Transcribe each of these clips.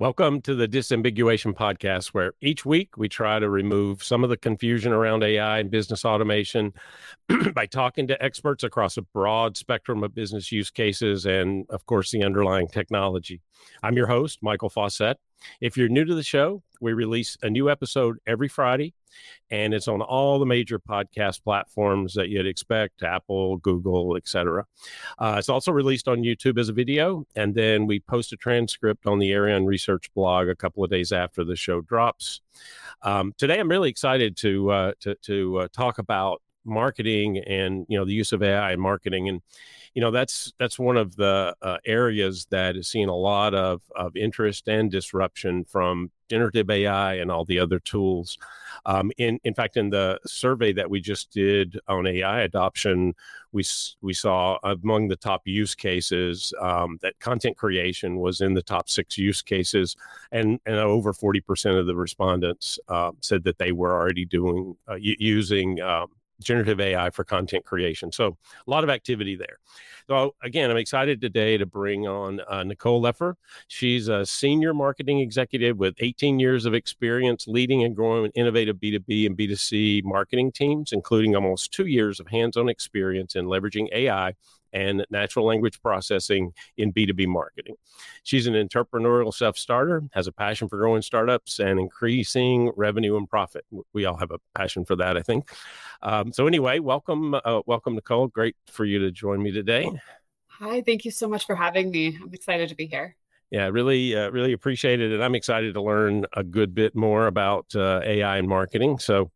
Welcome to the Disambiguation Podcast, where each week we try to remove some of the confusion around AI and business automation by talking to experts across a broad spectrum of business use cases and, of course, the underlying technology. I'm your host, Michael Fauscette. If you're new to the show, we release a new episode every Friday, and it's on all the major podcast platforms that you'd expect Apple, Google, etc. Uh, it's also released on YouTube as a video, and then we post a transcript on the Arion Research blog a couple of days after the show drops. Um, today, I'm really excited to uh, to, to uh, talk about marketing and you know the use of AI in marketing and you know that's that's one of the uh, areas that is seeing a lot of of interest and disruption from generative AI and all the other tools. Um, in in fact, in the survey that we just did on AI adoption, we we saw among the top use cases um, that content creation was in the top six use cases, and and over forty percent of the respondents uh, said that they were already doing uh, using um, generative AI for content creation. So a lot of activity there. So again, I'm excited today to bring on uh, Nicole Leffer. She's a senior marketing executive with 18 years of experience leading and growing innovative B2B and B2C marketing teams, including almost two years of hands-on experience in leveraging AI and natural language processing in B2B marketing. She's an entrepreneurial self starter, has a passion for growing startups and increasing revenue and profit. We all have a passion for that, I think. Um, so, anyway, welcome, uh, welcome, Nicole. Great for you to join me today. Hi, thank you so much for having me. I'm excited to be here. Yeah, really, uh, really appreciate it, and I'm excited to learn a good bit more about uh, AI and marketing. So,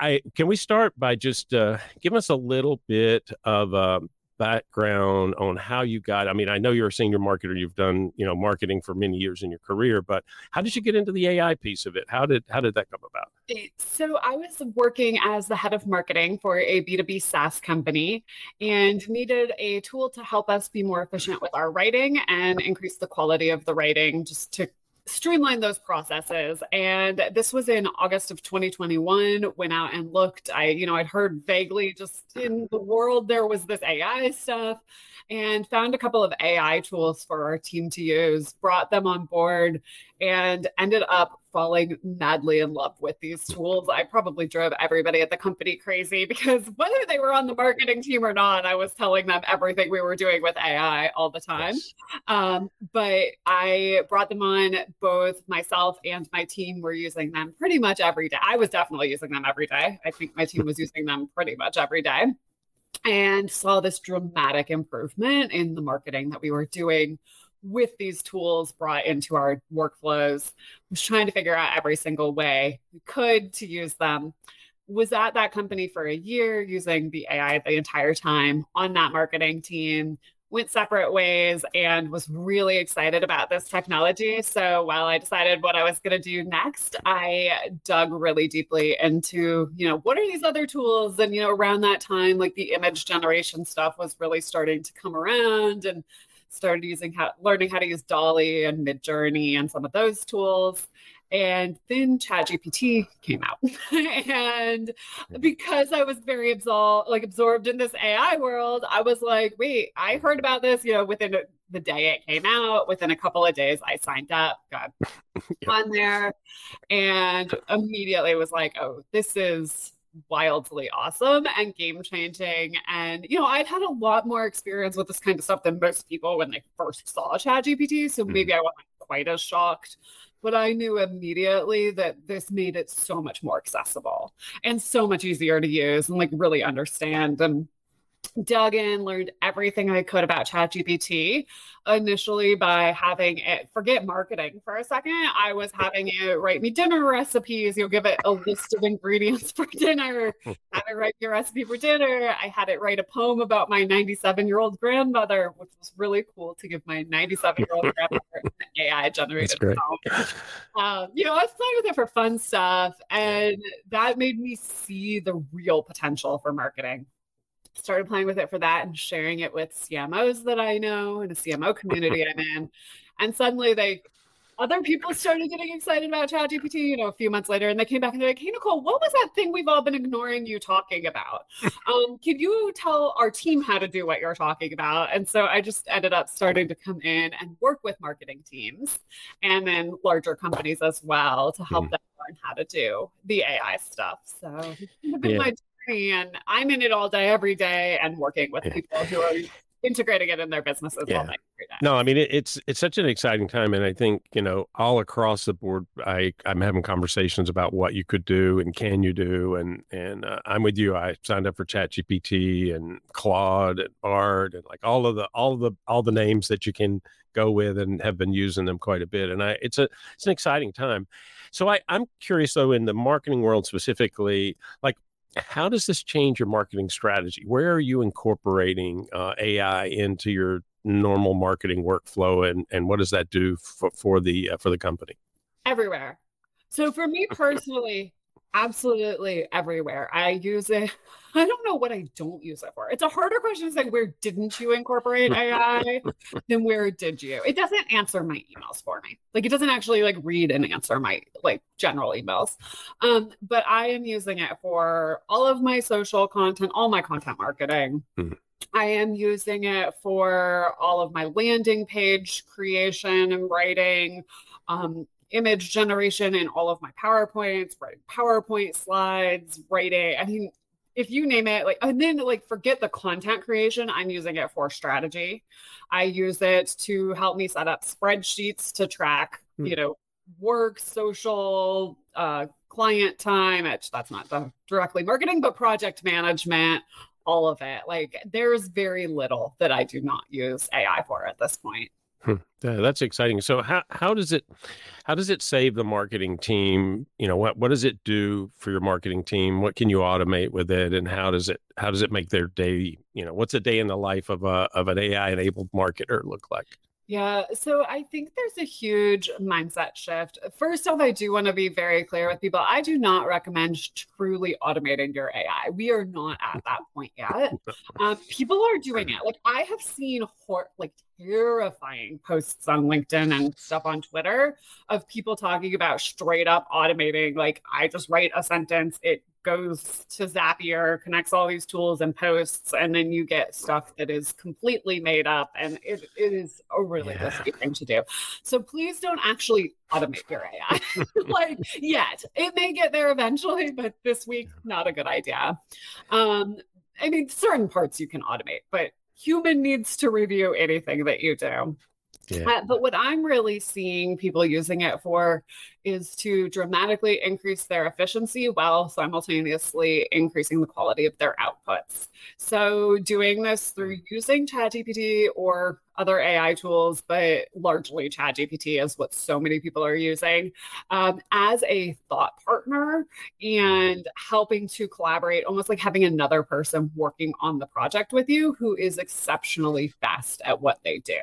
I can we start by just uh, give us a little bit of um, background on how you got i mean i know you're a senior marketer you've done you know marketing for many years in your career but how did you get into the ai piece of it? How did how did that come about? So i was working as the head of marketing for a b2b saas company and needed a tool to help us be more efficient with our writing and increase the quality of the writing just to streamline those processes. And this was in August of 2021. Went out and looked. I, you know, I'd heard vaguely just in the world there was this AI stuff and found a couple of AI tools for our team to use, brought them on board, and ended up falling madly in love with these tools. I probably drove everybody at the company crazy because whether they were on the marketing team or not, I was telling them everything we were doing with AI all the time. Yes. Um, but I brought them on, both myself and my team were using them pretty much every day. I was definitely using them every day. I think my team was using them pretty much every day and saw this dramatic improvement in the marketing that we were doing with these tools brought into our workflows was trying to figure out every single way we could to use them was at that company for a year using the ai the entire time on that marketing team went separate ways and was really excited about this technology. So while I decided what I was going to do next, I dug really deeply into, you know, what are these other tools? And, you know, around that time, like the image generation stuff was really starting to come around and started using how learning how to use DALL-E and Midjourney and some of those tools. And then ChatGPT came out. and because I was very absorbed, like absorbed in this AI world, I was like, wait, I heard about this, you know, within the day it came out, within a couple of days, I signed up, got on there, and immediately was like, oh, this is wildly awesome and game changing. And, you know, I've had a lot more experience with this kind of stuff than most people when they first saw ChatGPT. So mm-hmm. maybe I wasn't quite as shocked but I knew immediately that this made it so much more accessible and so much easier to use and like really understand. And dug in, learned everything I could about ChatGPT initially by having it forget marketing for a second. I was having it write me dinner recipes. You'll give it a list of ingredients for dinner, have it write me a recipe for dinner. I had it write a poem about my 97 year old grandmother, which was really cool to give my 97 year old grandmother an AI generated poem. Um, you know, I was playing with it for fun stuff, and that made me see the real potential for marketing started playing with it for that and sharing it with CMOs that I know and a CMO community I'm in. And suddenly they other people started getting excited about ChatGPT, you know, a few months later, and they came back and they're like, "Hey, Nicole, what was that thing we've all been ignoring you talking about? Um, can you tell our team how to do what you're talking about?" And so I just ended up starting to come in and work with marketing teams, and then larger companies as well to help mm. them learn how to do the AI stuff. So it's been yeah. my and I'm in it all day, every day, and working with yeah. people who are integrating it in their businesses yeah. No, I mean it, it's it's such an exciting time, and I think you know all across the board, I I'm having conversations about what you could do and can you do, and and uh, I'm with you. I signed up for ChatGPT and Claude and Bard and like all of the all of the all the names that you can go with, and have been using them quite a bit. And I it's a it's an exciting time. So I I'm curious though in the marketing world specifically, like how does this change your marketing strategy? Where are you incorporating uh, AI into your normal marketing workflow, and and what does that do for, for the uh, for the company? Everywhere. So for me personally, absolutely everywhere. I use it. I don't know what I don't use it for. It's a harder question to say where didn't you incorporate AI than where did you? It doesn't answer my emails for me. Like it doesn't actually like read and answer my like general emails. Um, but I am using it for all of my social content, all my content marketing. Mm-hmm. I am using it for all of my landing page creation and writing. Um, image generation in all of my PowerPoints, writing PowerPoint slides, writing. I mean, if you name it, like, and then like forget the content creation, I'm using it for strategy. I use it to help me set up spreadsheets to track, hmm. you know, work, social, uh, client time. It's, that's not the directly marketing, but project management, all of it. Like, there's very little that I do not use AI for at this point. Hmm. Yeah, that's exciting. So how how does it how does it save the marketing team? You know, what what does it do for your marketing team? What can you automate with it and how does it how does it make their day, you know, what's a day in the life of a of an AI enabled marketer look like? Yeah, so I think there's a huge mindset shift. First off, I do want to be very clear with people. I do not recommend truly automating your AI. We are not at that point yet. Um, people are doing it. Like I have seen hor- like terrifying posts on LinkedIn and stuff on Twitter of people talking about straight up automating. Like I just write a sentence, it goes to Zapier, connects all these tools and posts, and then you get stuff that is completely made up. And it, it is a really yeah. risky thing to do. So please don't actually automate your AI like yet. It may get there eventually, but this week, not a good idea. Um, I mean, certain parts you can automate, but human needs to review anything that you do. Yeah. Uh, but what I'm really seeing people using it for is to dramatically increase their efficiency while simultaneously increasing the quality of their outputs. So, doing this through using ChatGPT or other AI tools, but largely ChatGPT is what so many people are using um, as a thought partner and helping to collaborate, almost like having another person working on the project with you who is exceptionally fast at what they do.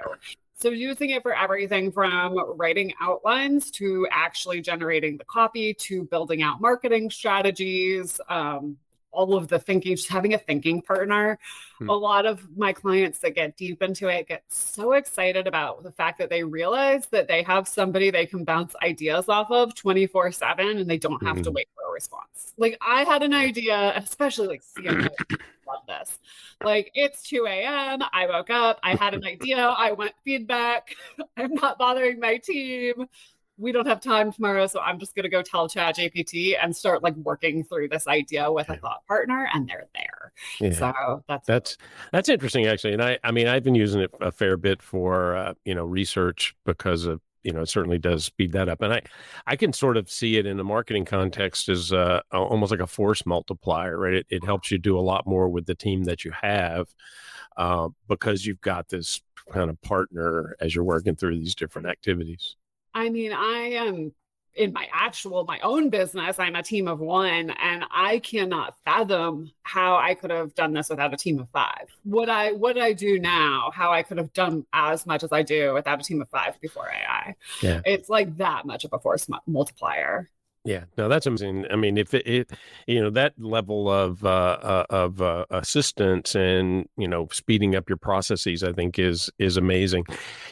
So using it for everything from writing outlines to actually generating the copy to building out marketing strategies, um, all of the thinking, just having a thinking partner. Hmm. A lot of my clients that get deep into it get so excited about the fact that they realize that they have somebody they can bounce ideas off of 24 7 and they don't have hmm. to wait for a response. Like I had an idea, especially like CMO love this. Like it's 2 a.m. I woke up. I had an idea. I want feedback. I'm not bothering my team. We don't have time tomorrow, so I'm just gonna go tell Chat GPT and start like working through this idea with a thought partner, and they're there. Yeah. So that's that's that's interesting actually, and I I mean I've been using it a fair bit for uh, you know research because of you know it certainly does speed that up and i i can sort of see it in the marketing context as uh, almost like a force multiplier right it, it helps you do a lot more with the team that you have uh, because you've got this kind of partner as you're working through these different activities i mean i am in my actual my own business i'm a team of one and i cannot fathom how i could have done this without a team of five. What i what i do now how i could have done as much as i do without a team of five before ai yeah. it's like that much of a force multiplier Yeah, no, that's amazing. I mean, if it, it you know, that level of uh, uh, of uh, assistance and you know, speeding up your processes, I think is is amazing.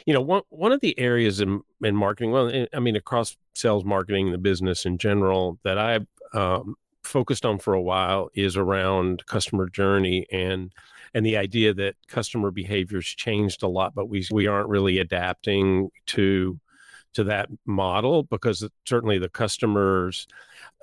You know, one one of the areas in in marketing, well, eh, I mean, across sales, marketing, the business in general, that I've um, focused on for a while is around customer journey and and the idea that customer behaviors changed a lot, but we we aren't really adapting to to that model because certainly the customers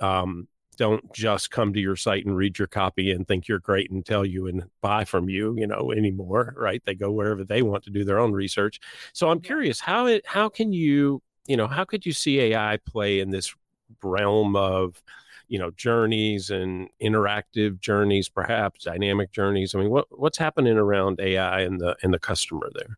um, don't just come to your site and read your copy and think you're great and tell you and buy from you you know anymore right? They go wherever they want to do their own research. So i'm curious how it how can you you know how could you see ai play in this realm of you know journeys and interactive journeys perhaps dynamic journeys? I mean what what's happening around ai and the and the customer there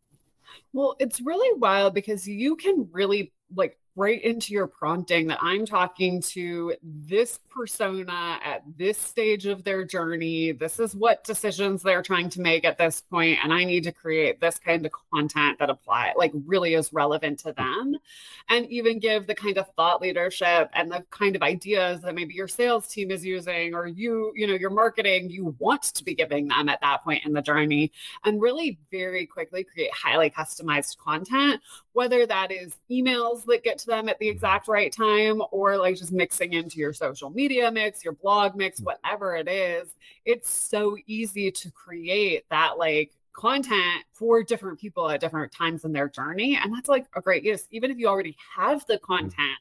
well, it's really wild because you can really like right into your prompting that I'm talking to this persona at this stage of their journey. This is what decisions they're trying to make at this point, and I need to create this kind of content that apply like really is relevant to them, and even give the kind of thought leadership and the kind of ideas that maybe your sales team is using or you, you know, your marketing you want to be giving them at that point in the journey, and really very quickly create highly customized content, whether that is emails that get to them at the mm-hmm. exact right time or like just mixing into your social media mix, your blog mix, mm-hmm. whatever it is. It's so easy to create that like content for different people at different times in their journey. And that's like a great use, even if you already have the mm-hmm. content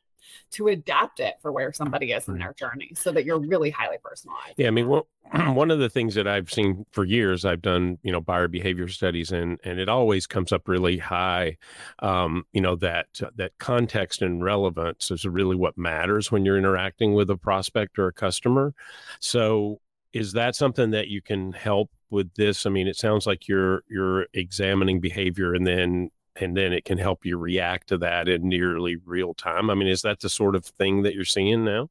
to adapt it for where somebody is in their journey so that you're really highly personalized. Yeah, I mean, well, one of the things that I've seen for years, I've done, you know, buyer behavior studies and and it always comes up really high. Um, you know, that that context and relevance is really what matters when you're interacting with a prospect or a customer. So is that something that you can help with this? I mean, it sounds like you're you're examining behavior and then and then it can help you react to that in nearly real time. I mean, is that the sort of thing that you're seeing now?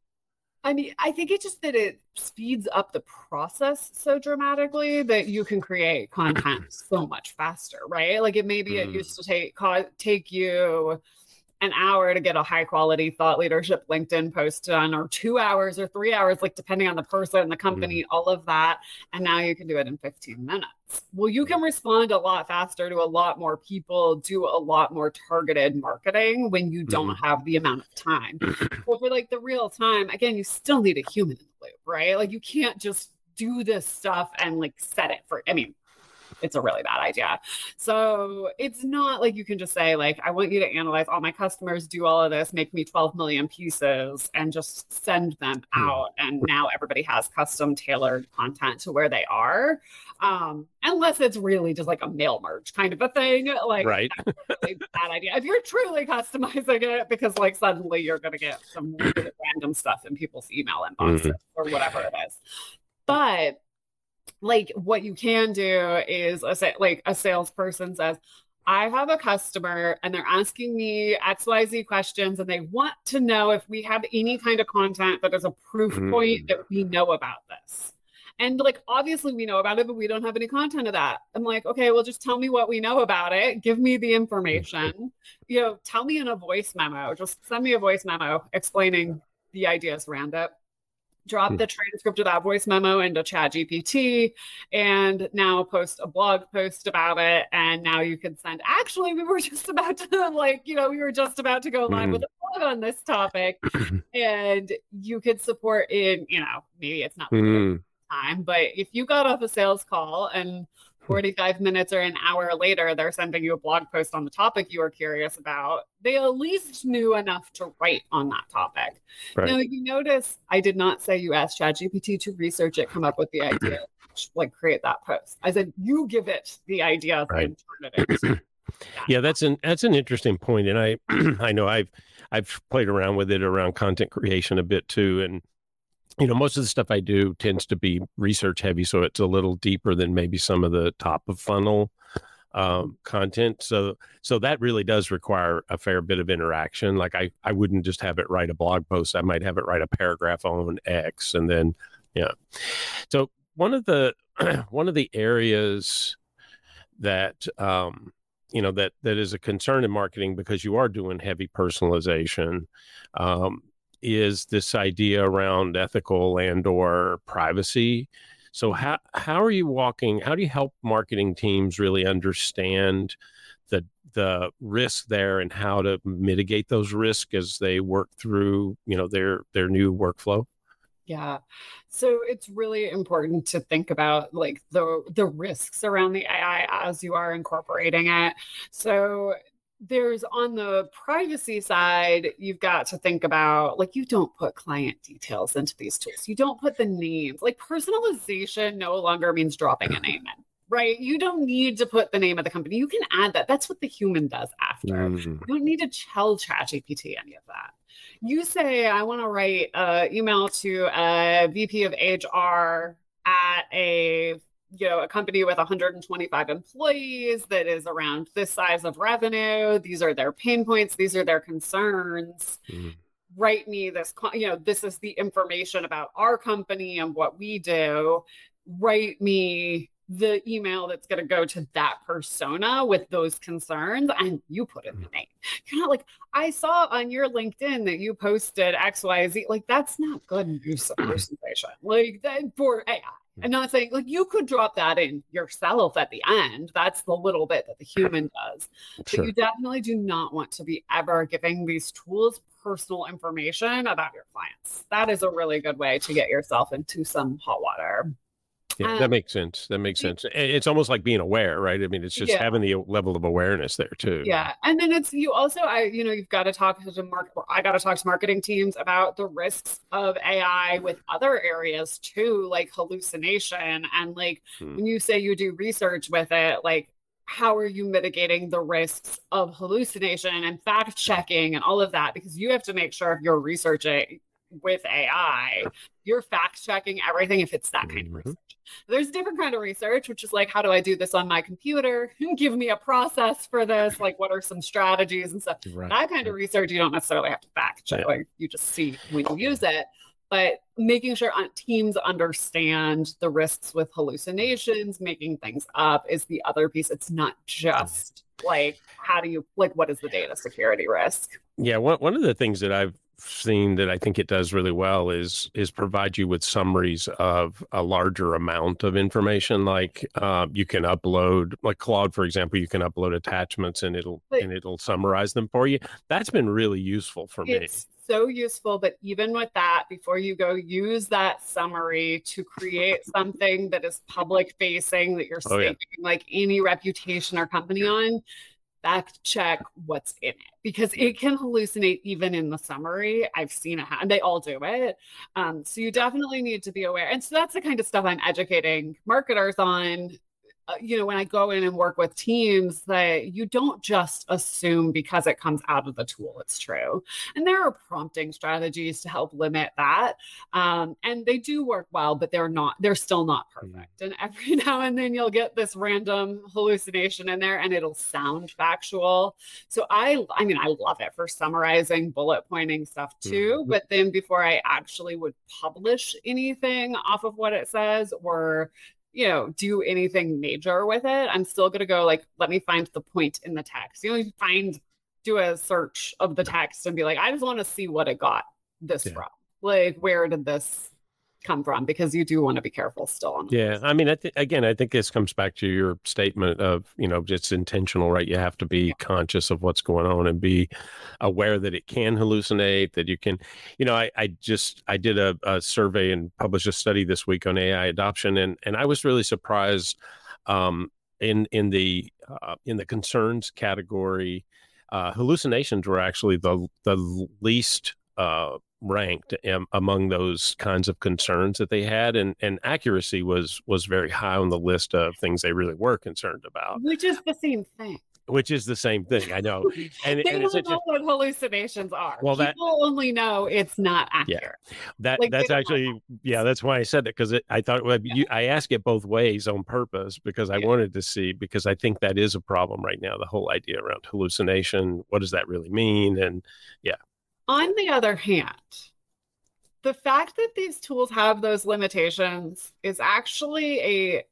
I mean, I think it's just that it speeds up the process so dramatically that you can create content so much faster, right? Like it maybe mm. it used to take take you an hour to get a high quality thought leadership LinkedIn post done, or two hours or three hours, like depending on the person, the company, mm. all of that. And now you can do it in 15 minutes. Well, you can respond a lot faster to a lot more people, do a lot more targeted marketing when you don't mm. have the amount of time. well, for like the real time, again, you still need a human in the loop, right? Like you can't just do this stuff and like set it for, I mean, it's a really bad idea. So it's not like you can just say, like, I want you to analyze all my customers, do all of this, make me 12 million pieces, and just send them hmm. out. And now everybody has custom tailored content to where they are. Um, unless it's really just like a mail merge kind of a thing. Like right. really bad idea. If you're truly customizing it, because like suddenly you're gonna get some random stuff in people's email inboxes mm-hmm. or whatever it is. But like what you can do is a like a salesperson says I have a customer and they're asking me XYZ questions and they want to know if we have any kind of content that is a proof mm. point that we know about this. And like, obviously, we know about it, but we don't have any content of that. I'm like, okay, well, just tell me what we know about it. Give me the information. you know, tell me in a voice memo. Just send me a voice memo explaining the ideas around it drop the transcript of that voice memo into chat gpt and now post a blog post about it and now you can send actually we were just about to like you know we were just about to go live mm. with a blog on this topic and you could support in you know maybe it's not mm. time but if you got off a sales call and 45 minutes or an hour later, they're sending you a blog post on the topic you were curious about. They at least knew enough to write on that topic. Right. Now, you notice I did not say you asked ChatGPT to research it, come up with the idea, like create that post. I said you give it the idea right. turn yeah, that's an that's an interesting point, and I I know I've I've played around with it around content creation a bit too, and you know, most of the stuff I do tends to be research heavy, so it's a little deeper than maybe some of the top of funnel um, content. So, so that really does require a fair bit of interaction. Like I, I wouldn't just have it write a blog post. I might have it write a paragraph on X, and then, yeah. So one of the one of the areas that um, you know that that is a concern in marketing because you are doing heavy personalization um, is this idea around ethical and or privacy. So mm-hmm. how how are you walking? How do you help marketing teams really understand the the risk there and how to mitigate those risks as they work through you know their their new workflow? Yeah. So it's really important to think about like the the risks around the AI as you are incorporating it. So there's on the privacy side, you've got to think about like you don't put client details into these tools. You don't put the names. Like personalization no longer means dropping a name in. Right. You don't need to put the name of the company. You can add that. That's what the human does after. Mm-hmm. You don't need to tell ChatGPT any of that. You say, I want to write an email to a VP of HR at a you know a company with 125 employees that is around this size of revenue these are their pain points these are their concerns mm-hmm. write me this you know this is the information about our company and what we do write me the email that's going to go to that persona with those concerns and you put in the mm-hmm. name. You're not like, I saw on your LinkedIn that you posted XYZ. Like, that's not good use of personalization. Like, that for AI. And not saying like you could drop that in yourself at the end. That's the little bit that the human does. Sure. But you definitely do not want to be ever giving these tools personal information about your clients. That is a really good way to get yourself into some hot water. Yeah, um, that makes sense. That makes sense. It's almost like being aware, right? I mean, it's just yeah. having the level of awareness there too. Yeah, and then it's you also, I you know, you've got to talk to the market. I got to talk to marketing teams about the risks of AI with other areas too, like hallucination and like hmm. when you say you do research with it, like how are you mitigating the risks of hallucination and fact checking and all of that because you have to make sure if you're researching with AI, you're fact checking everything if it's that kind mm-hmm. of research. There's different kind of research, which is like, how do I do this on my computer? Give me a process for this. Like, what are some strategies and stuff? Right. That kind of research, you don't necessarily have to fact check. Yeah. Like, you just see when you use it. But making sure uh, teams understand the risks with hallucinations, making things up is the other piece. It's not just like, how do you, like, what is the data security risk? Yeah. One, one of the things that I've seen that I think it does really well is is provide you with summaries of a larger amount of information. Like uh, you can upload, like Claude, for example, you can upload attachments and it'll but, and it'll summarize them for you. That's been really useful for me. So useful, but even with that, before you go, use that summary to create something that is public facing that you're oh, staking yeah. like any reputation or company on fact check what's in it because it can hallucinate even in the summary. I've seen it, and they all do it. Um, so you definitely need to be aware. And so that's the kind of stuff I'm educating marketers on you know, when I go in and work with teams, that you don't just assume because it comes out of the tool, it's true. And there are prompting strategies to help limit that. Um, and they do work well, but they're not, they're still not mm-hmm. perfect. And every now and then you'll get this random hallucination in there and it'll sound factual. So I, I mean, I love it for summarizing, bullet pointing stuff too. Mm-hmm. But then before I actually would publish anything off of what it says or you know, do anything major with it, I'm still going to go like, let me find the point in the text. You know, find, do a search of the text and be like, I just want to see what it got this yeah. from. Like, where did this come from because you do want to be careful still yeah i mean I th- again i think this comes back to your statement of you know it's intentional right you have to be yeah. conscious of what's going on and be aware that it can hallucinate that you can you know i, I just i did a, a survey and published a study this week on ai adoption and and i was really surprised um in in the uh, in the concerns category uh, hallucinations were actually the the least uh, ranked um, among those kinds of concerns that they had and and accuracy was was very high on the list of things they really were concerned about. Which is the same thing. Which is the same thing i know. And, they and don't know what hallucinations are. Well that people only know it's not accurate. Yeah, that like, that's actually yeah that's why i said that because i thought well, yeah. you, i ask it both ways on purpose because i yeah. wanted to see because i think that is a problem right now the whole idea around hallucination what does that really mean? And yeah on the other hand, the fact that these tools have those limitations is actually a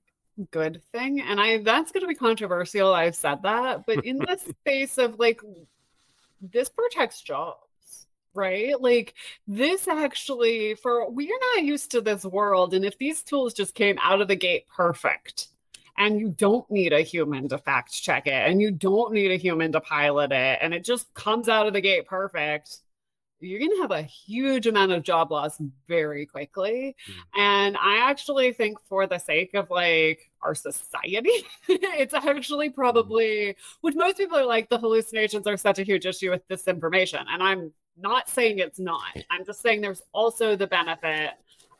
good thing. And I that's going to be controversial. I've said that, but in the space of like this protects jobs. right? Like this actually for we're not used to this world and if these tools just came out of the gate perfect and you don't need a human to fact check it and you don't need a human to pilot it and it just comes out of the gate perfect you're going to have a huge amount of job loss very quickly. Mm. And I actually think, for the sake of like our society, it's actually hmm. probably, which most people are like, the hallucinations are such a huge issue with this information. And I'm not saying it's not. I'm just saying there's also the benefit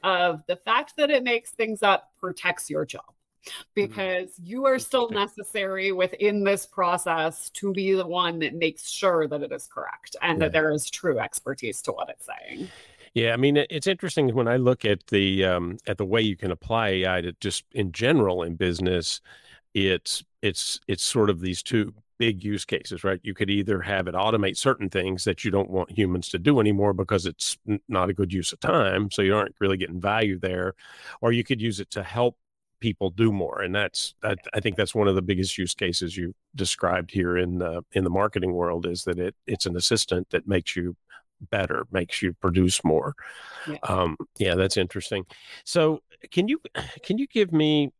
of the fact that it makes things up protects your job. Mm-hmm. because you are still necessary within this process to be the one that makes sure that it is correct and yeah. that there is true expertise to what it's saying. Yeah, I mean it's interesting when I look at the um, at the way you can apply AI to just in general in business. It's it's it's sort of these two big use cases, right? You could either have it automate certain things that you don't want humans to do anymore because it's not a good use of time, so you aren't really getting value there, or you could use it to help people do more and that's that, i think that's one of the biggest use cases you described here in the in the marketing world is that it it's an assistant that makes you better makes you produce more. Yeah, um, yeah that's interesting. So can you can you give me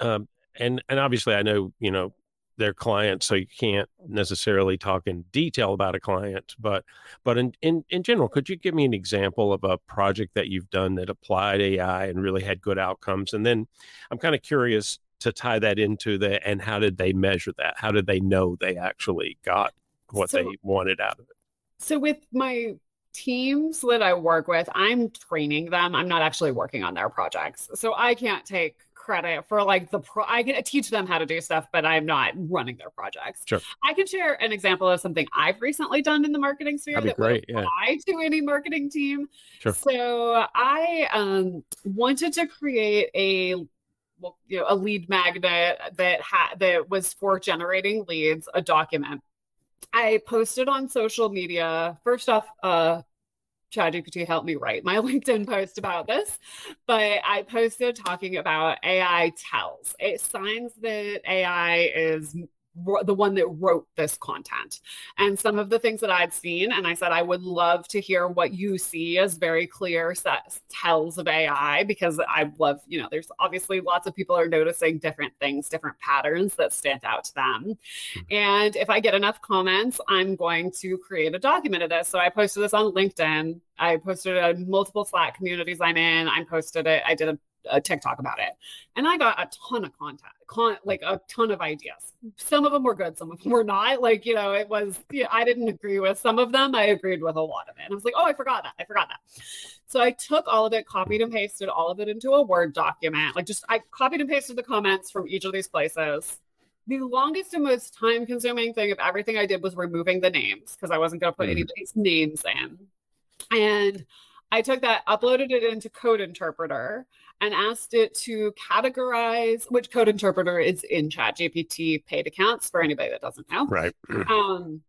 um, and and obviously i know you know their clients so you can't necessarily talk in detail about a client but but in, in in general could you give me an example of a project that you've done that applied ai and really had good outcomes? And then i'm kind of curious to tie that into the and how did they measure that? How did they know they actually got what so, they wanted out of it? So with my teams that i work with i'm training them. I'm not actually working on their projects so i can't take credit for like the pro I can teach them how to do stuff, but I'm not running their projects. Sure. I can share an example of something I've recently done in the marketing sphere that great. would apply yeah. to any marketing team. Sure. So I um, wanted to create a well, you know, a lead magnet that had that was for generating leads, a document. I posted on social media. First off, uh, ChatGPT helped me write my LinkedIn post about this, but I posted talking about AI tells. It signs that AI is the one that wrote this content and some of the things that I'd seen. And I said, I would love to hear what you see as very clear set tells of AI because I love, you know, there's obviously lots of people are noticing different things, different patterns that stand out to them. Mm-hmm. And if I get enough comments, I'm going to create a document of this. So I posted this on LinkedIn. I posted it in multiple Slack communities I'm in. I posted it. I did a a TikTok about it. And I got a ton of content, con- like a ton of ideas. Some of them were good, some of them were not. Like, you know, it was, you know, I didn't agree with some of them. I agreed with a lot of it. And I was like, oh, I forgot that. I forgot that. So I took all of it, copied and pasted all of it into a Word document. Like, just I copied and pasted the comments from each of these places. The longest and most time consuming thing of everything I did was removing the names because I wasn't going to put mm. anybody's names in. And I took that, uploaded it into Code Interpreter, and asked it to categorize which code interpreter is in ChatGPT paid accounts for anybody that doesn't know. Right. Um,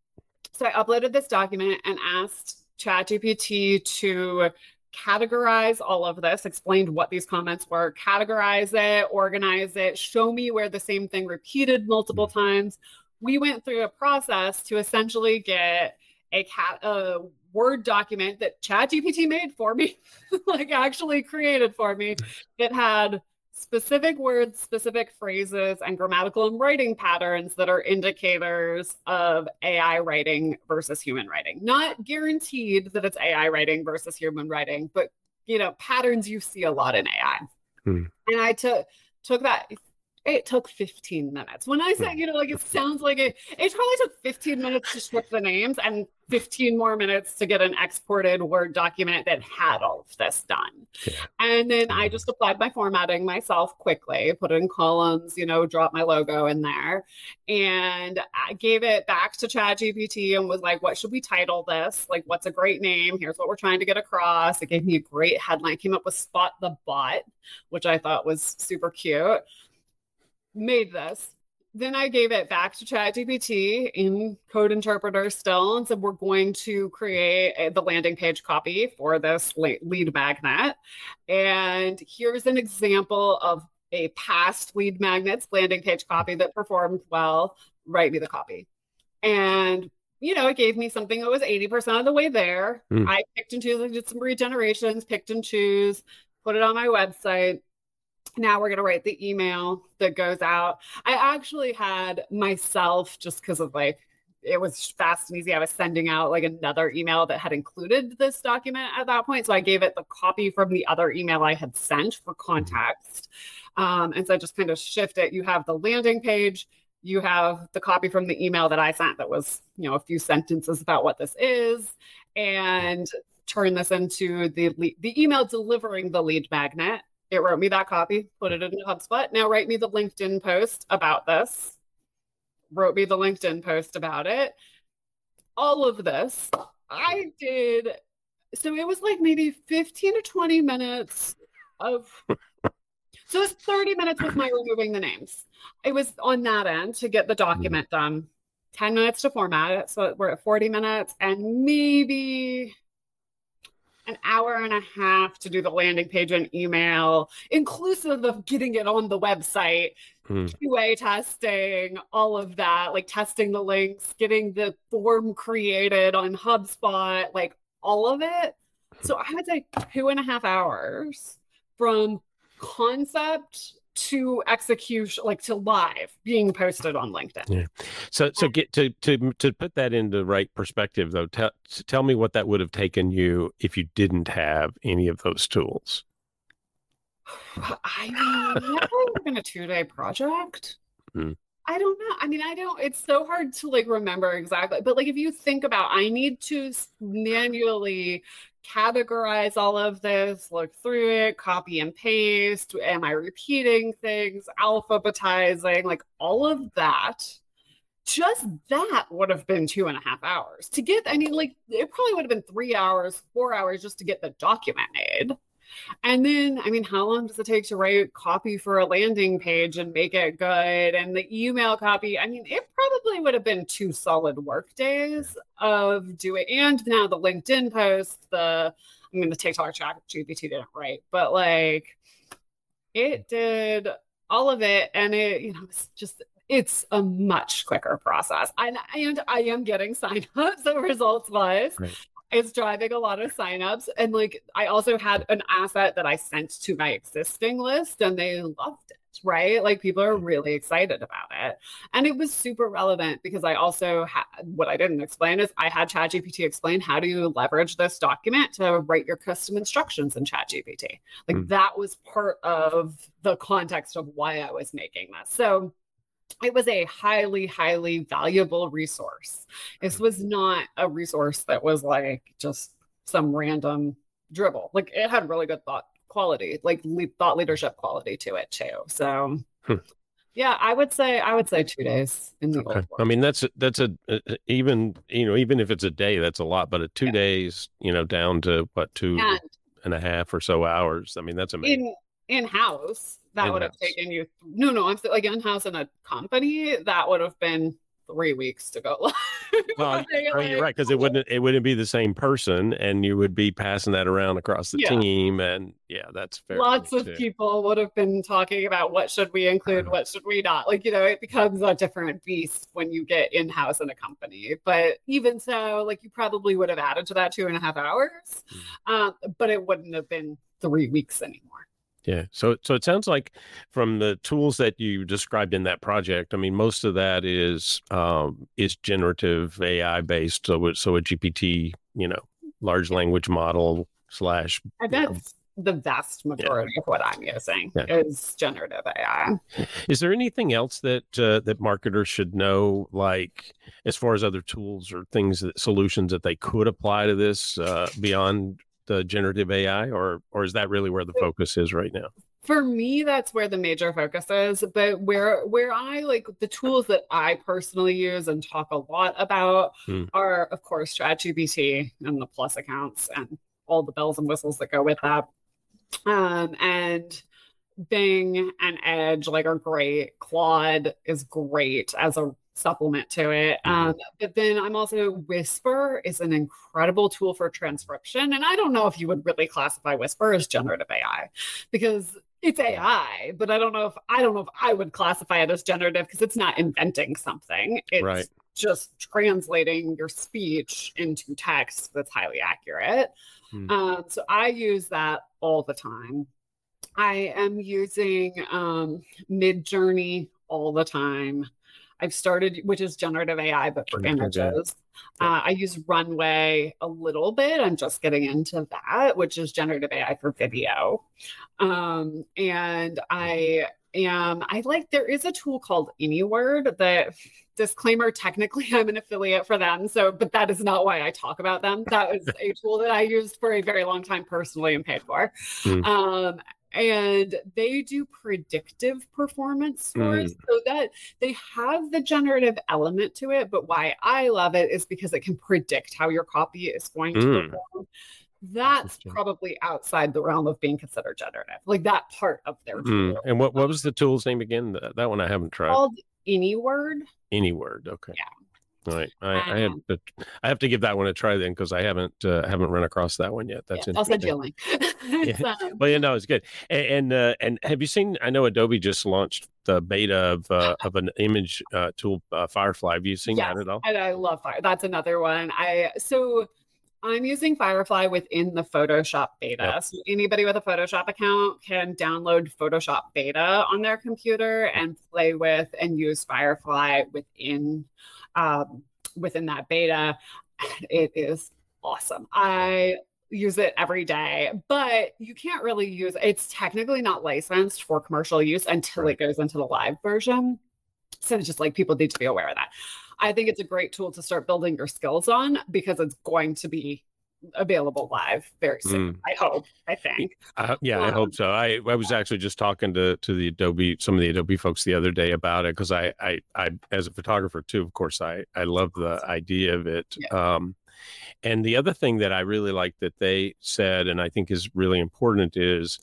so I uploaded this document and asked ChatGPT to categorize all of this, explained what these comments were, categorize it, organize it, show me where the same thing repeated multiple mm-hmm. times. We went through a process to essentially get a cat a Word document that ChatGPT made for me, like actually created for me, that had specific words, specific phrases, and grammatical and writing patterns that are indicators of AI writing versus human writing. Not guaranteed that it's AI writing versus human writing, but you know, patterns you see a lot in AI. Hmm. And I took took that it took 15 minutes. When I said, hmm. you know, like it sounds like it, it probably took 15 minutes to strip the names and 15 more minutes to get an exported Word document that had all of this done. Yeah. And then I just applied my formatting myself quickly, put in columns, you know, drop my logo in there. And I gave it back to ChatGPT and was like, what should we title this? Like, what's a great name? Here's what we're trying to get across. It gave me a great headline, came up with Spot the Bot, which I thought was super cute made this. Then I gave it back to ChatGPT in Code Interpreter still and said, we're going to create a, the landing page copy for this lead magnet. And here's an example of a past lead magnets landing page copy that performed well. Write me the copy. And you know, it gave me something that was 80% of the way there. Mm. I picked and choose, I did some regenerations, picked and choose, put it on my website. Now we're going to write the email that goes out. I actually had myself, just because of like, it was fast and easy. I was sending out like another email that had included this document at that point. So I gave it the copy from the other email I had sent for context. Um, and so I just kind of shift it. You have the landing page, you have the copy from the email that I sent that was, you know, a few sentences about what this is, and turn this into the the email delivering the lead magnet. It wrote me that copy, put it in HubSpot. Now write me the LinkedIn post about this. Wrote me the LinkedIn post about it. All of this I did. So it was like maybe 15 to 20 minutes of so it's 30 minutes with my removing the names. It was on that end to get the document mm. done. 10 minutes to format it. So we're at 40 minutes and maybe an hour and a half to do the landing page and email, inclusive of getting it on the website, Hmm. QA testing, all of that, like testing the links, getting the form created on HubSpot, like all of it. So I would say two and a half hours from concept to execution, like to live being posted on LinkedIn. Yeah. So so get to to to put that into right perspective though. Tell tell me what that would have taken you if you didn't have any of those tools. I mean, that would have been a two day project. Mm. I don't know. I mean, I don't, it's so hard to like remember exactly. But like, if you think about, I need to manually categorize all of this, look through it, copy and paste. Am I repeating things, alphabetizing, like all of that? Just that would have been two and a half hours to get. I mean, like, it probably would have been three hours, four hours just to get the document made. And then, I mean, how long does it take to write copy for a landing page and make it good? And the email copy, I mean, it probably would have been two solid work days of doing. And now the LinkedIn post, the, I mean, the TikTok chat GPT didn't write, but like it did all of it. And it, you know, it's just, it's a much quicker process. And, and I am getting signups so results wise. Right. It's driving a lot of signups. And like I also had an asset that I sent to my existing list and they loved it. Right. Like people are really excited about it. And it was super relevant because I also had what I didn't explain is I had ChatGPT explain how do you leverage this document to write your custom instructions in ChatGPT. Like Mm. that was part of the context of why I was making this. So it was a highly, highly valuable resource. This was not a resource that was like just some random dribble. Like it had really good thought quality, like le- thought leadership quality to it too. So, Hmm. yeah, I would say I would say two days in the Okay. I mean that's a, that's a uh, uh, even you know even if it's a day that's a lot, but at two Yeah. days you know down to what two and and a half or so hours. I mean that's amazing. in in house that would have taken you. No, no, I'm like in house in a company that would have been three weeks to go live. Well, you're right because it wouldn't it wouldn't be the same person, and you would be passing that around across the Yeah. team, and yeah, that's fair. lots of too. people would have been talking about what should we include what should we not like you know it becomes a different beast when you get in-house in a company but even so like you probably would have added to that two and a half hours Mm. um, but it wouldn't have been three weeks anymore Yeah. So so it sounds like from the tools that you described in that project, I mean, most of that is um, is generative AI based. So so a GPT, you know, large language model slash. and you know. that's the vast majority of what i'm using Yeah. is generative ai Is there anything else that uh, that marketers should know, like as far as other tools or things that solutions that they could apply to this uh, beyond the generative AI, or or is that really where the focus is right now? for me that's where the major focus is but where where i like the tools that i personally use and talk a lot about Hmm. are of course ChatGPT and the plus accounts and all the bells and whistles that go with that um and bing and edge like are great claude is great as a supplement to it Mhm. um but then i'm also whisper is an incredible tool for transcription and i don't know if you would really classify whisper as generative ai because it's AI, but I don't know if I don't know if I would classify it as generative because it's not inventing something. It's Right. just translating your speech into text that's highly accurate. Hmm. Um, so I use that all the time. I am using um, Midjourney all the time. I've started, which is generative AI, but for images. Uh, I use Runway a little bit. I'm just getting into that, which is generative AI for video. Um, and I am, I like, there is a tool called AnyWord that disclaimer technically i'm an affiliate for them so but that is not why i talk about them that was a tool that i used for a very long time personally and paid for mm. um, and they do predictive performance scores. Mm. so that they have the generative element to it but why i love it is because it can predict how your copy is going to mm. perform. That's probably outside the realm of being considered generative like that part of their mm. and what, what was the tool's name again? That, that one i haven't tried. Called AnyWord AnyWord okay. Yeah all right, I, I, have to I have to give that one a try then because I haven't uh, haven't run across that one yet. That's yeah, I'll send you a link. yeah. Um, well, you know, it's good. And and, uh, and, have you seen? I know Adobe just launched the beta of uh, of an image uh, tool, uh, Firefly. Have you seen yes, that at all? And I love Fire. That's another one. I so. I'm using Firefly within the Photoshop beta. Yep. So anybody with a Photoshop account can download Photoshop beta on their computer and play with and use Firefly within um, within that beta. It is awesome. I use it every day, but you can't really use it's technically not licensed for commercial use until right. it goes into the live version. So it's just like people need to be aware of that. I think it's a great tool to start building your skills on because it's going to be available live very soon. Mm. I hope. I think. Uh, yeah, um, I hope so. I I was actually just talking to to the Adobe some of the Adobe folks the other day about it because I, I I as a photographer too, of course, I I love the idea of it. Yeah. Um, and the other thing that I really like that they said, and I think is really important, is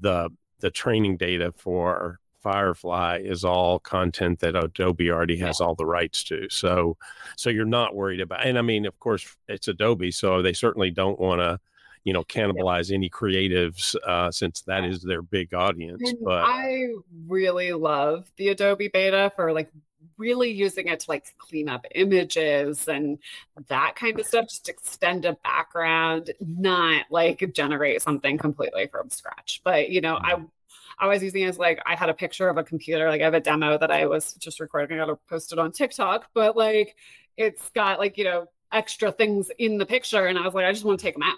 the the training data for Firefly is all content that Adobe already has all the rights to. So, so you're not worried about. And I mean, of course, it's Adobe, so they certainly don't want to, you know, cannibalize any creatives uh, since that is their big audience. And but I really love the Adobe beta for like really using it to like clean up images and that kind of stuff, just extend a background, not like generate something completely from scratch. But you know, I mm-hmm. I was using it as like I had a picture of a computer, like I have a demo that I was just recording. I got to post it on TikTok, but like it's got like you know extra things in the picture, and I was like, I just want to take them out.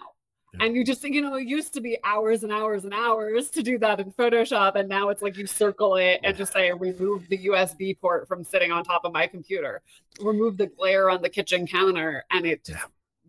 Yeah. And you just, you know, it used to be hours and hours and hours to do that in Photoshop. And now it's like you circle it and just say, remove the USB port from sitting on top of my computer, remove the glare on the kitchen counter. And it just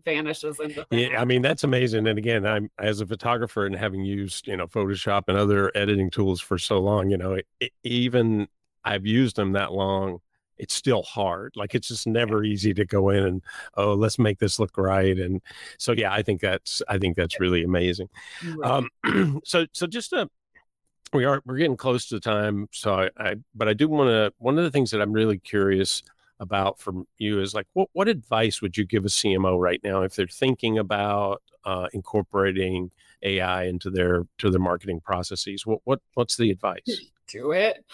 vanishes into yeah i mean that's amazing and again i'm as a photographer and having used you know photoshop and other editing tools for so long you know it, it, even i've used them that long it's still hard like it's just never easy to go in and oh let's make this look right and so yeah i think that's i think that's really amazing. Right. um so so just to we are we're getting close to the time so i, I but i do want to one of the things that i'm really curious about from you is like what what advice would you give a CMO right now if they're thinking about uh, incorporating AI into their to their marketing processes? What what what's the advice? Do it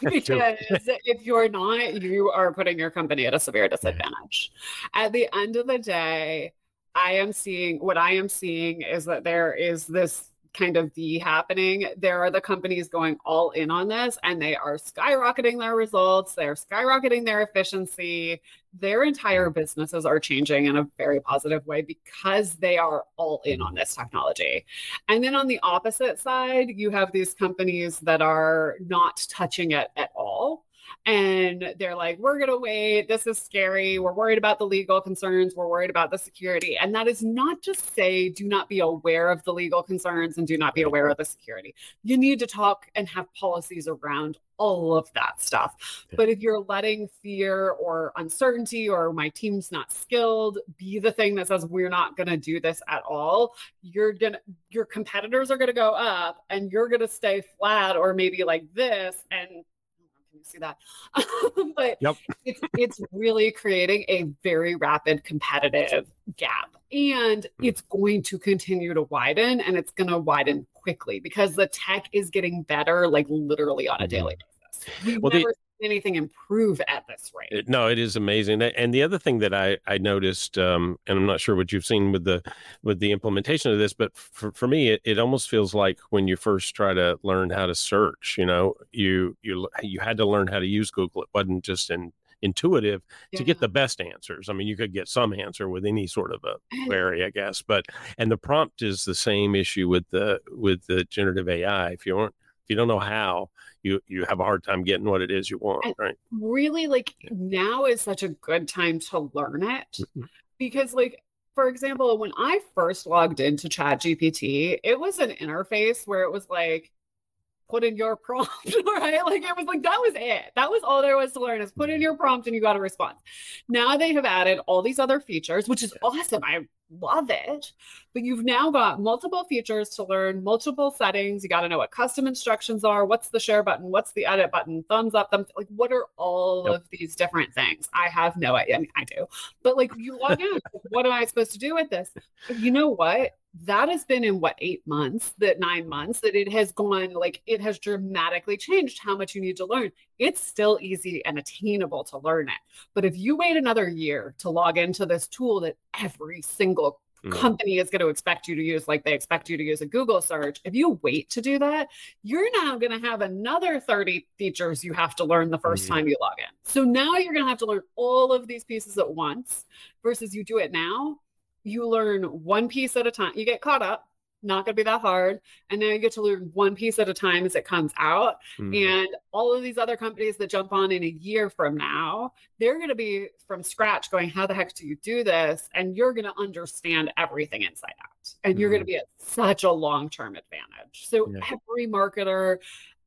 because if you're not, you are putting your company at a severe disadvantage. At the end of the day, I am seeing what I am seeing is that there is this kind of be happening, there are the companies going all in on this and they are skyrocketing their results, they're skyrocketing their efficiency. Their entire businesses are changing in a very positive way because they are all in on this technology. And then on the opposite side, you have these companies that are not touching it at all and they're like, we're going to wait. This is scary. We're worried about the legal concerns. We're worried about the security. And that is not to say do not be aware of the legal concerns and do not be aware of the security. You need to talk and have policies around all of that stuff. But if you're letting fear or uncertainty or my team's not skilled be the thing that says we're not going to do this at all, you're going to your competitors are going to go up and you're going to stay flat or maybe like this and see that. but yep. it's it's really creating a very rapid competitive gap. And hmm. it's going to continue to widen and it's going to widen quickly because the tech is getting better like literally on a daily mm-hmm. basis. We've well, never anything improve at this rate. No, it is amazing. And the other thing that I I noticed, um, and I'm not sure what you've seen with the with the implementation of this, but for, for me, it, it almost feels like when you first try to learn how to search, you know, you you you had to learn how to use Google. It wasn't just in intuitive yeah. to get the best answers. I mean, you could get some answer with any sort of a query, I guess, but and the prompt is the same issue with the with the generative AI. If you aren't if you don't know how, you you have a hard time getting what it is you want, and right? Really, like yeah. now is such a good time to learn it mm-hmm. because, like, for example, when I first logged into Chat GPT, it was an interface where it was like put in your prompt, right? Like it was like that was it. That was all there was to learn is put in your prompt and you got a response. Now they have added all these other features, which is awesome. I love it. But you've now got multiple features to learn, multiple settings. You got to know what custom instructions are, what's the share button, what's the edit button, thumbs up, thumbs like what are all yep. of these different things? I have no idea. I mean, I do. But like you log in, what am I supposed to do with this? You know what? That has been in what eight months that nine months that it has gone like it has dramatically changed how much you need to learn it's still easy and attainable to learn it but if you wait another year to log into this tool that every single mm. company is going to expect you to use like they expect you to use a google search if you wait to do that you're now going to have another 30 features you have to learn the 1st mm-hmm. time you log in so now you're going to have to learn all of these pieces at once versus you do it now you learn one piece at a time. You get caught up, not going to be that hard. And now you get to learn one piece at a time as it comes out. Mm. And all of these other companies that jump on in a year from now, they're going to be from scratch going, How the heck do you do this? And you're going to understand everything inside out. And mm. you're going to be at such a long term advantage. So yeah. every marketer,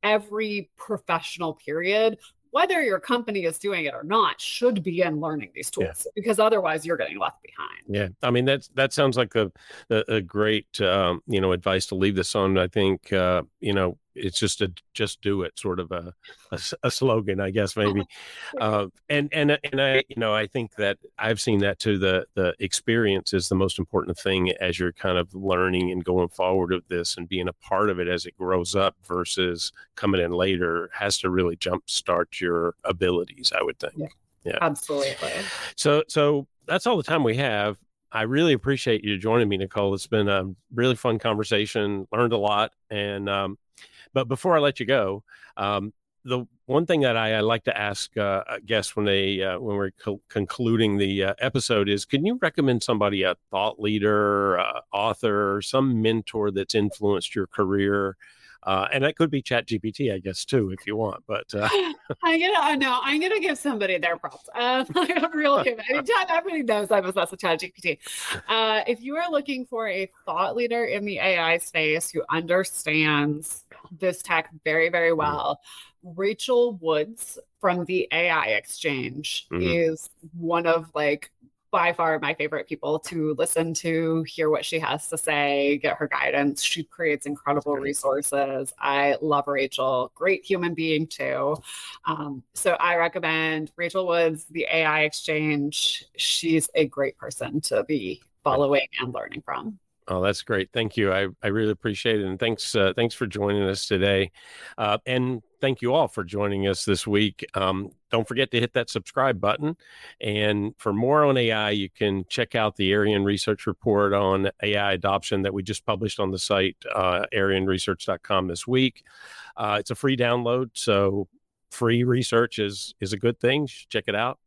every professional period whether your company is doing it or not should be in learning these tools yeah. because otherwise you're getting left behind yeah i mean that's that sounds like a a, a great um, you know advice to leave this on i think uh, you know it's just a just do it sort of a, a, a slogan i guess maybe uh, and and and i you know i think that i've seen that too the the experience is the most important thing as you're kind of learning and going forward of this and being a part of it as it grows up versus coming in later has to really jumpstart your abilities i would think yeah, yeah. absolutely so so that's all the time we have I really appreciate you joining me, Nicole. It's been a really fun conversation. Learned a lot, and um, but before I let you go, um, the one thing that I, I like to ask uh, guests when they uh, when we're co- concluding the uh, episode is, can you recommend somebody, a thought leader, uh, author, some mentor that's influenced your career? Uh, and that could be Chat GPT, I guess, too, if you want. But uh... I'm gonna, no, I'm gonna give somebody their props. Uh, I'm real give. I mean, everybody knows I'm obsessed with Chat GPT. Uh, if you are looking for a thought leader in the AI space who understands this tech very, very mm. well. Rachel Woods from the AI Exchange mm-hmm. is one of like by far my favorite people to listen to, hear what she has to say, get her guidance. She creates incredible resources. I love Rachel, great human being too. Um, so I recommend Rachel Woods, the AI Exchange. She's a great person to be following and learning from. Oh, that's great. Thank you. I, I really appreciate it. And thanks, uh, thanks for joining us today. Uh, and thank you all for joining us this week. Um, don't forget to hit that subscribe button. And for more on AI, you can check out the Arion Research Report on AI adoption that we just published on the site, uh, arionresearch.com this week. Uh, it's a free download. So free research is is a good thing. Check it out.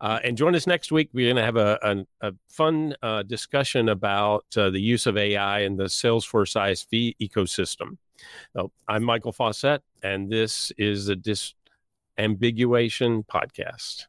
Uh, and join us next week. We're going to have a, a, a fun uh, discussion about uh, the use of AI in the Salesforce ISV ecosystem. So I'm Michael Fauscette, and this is a disambiguation podcast.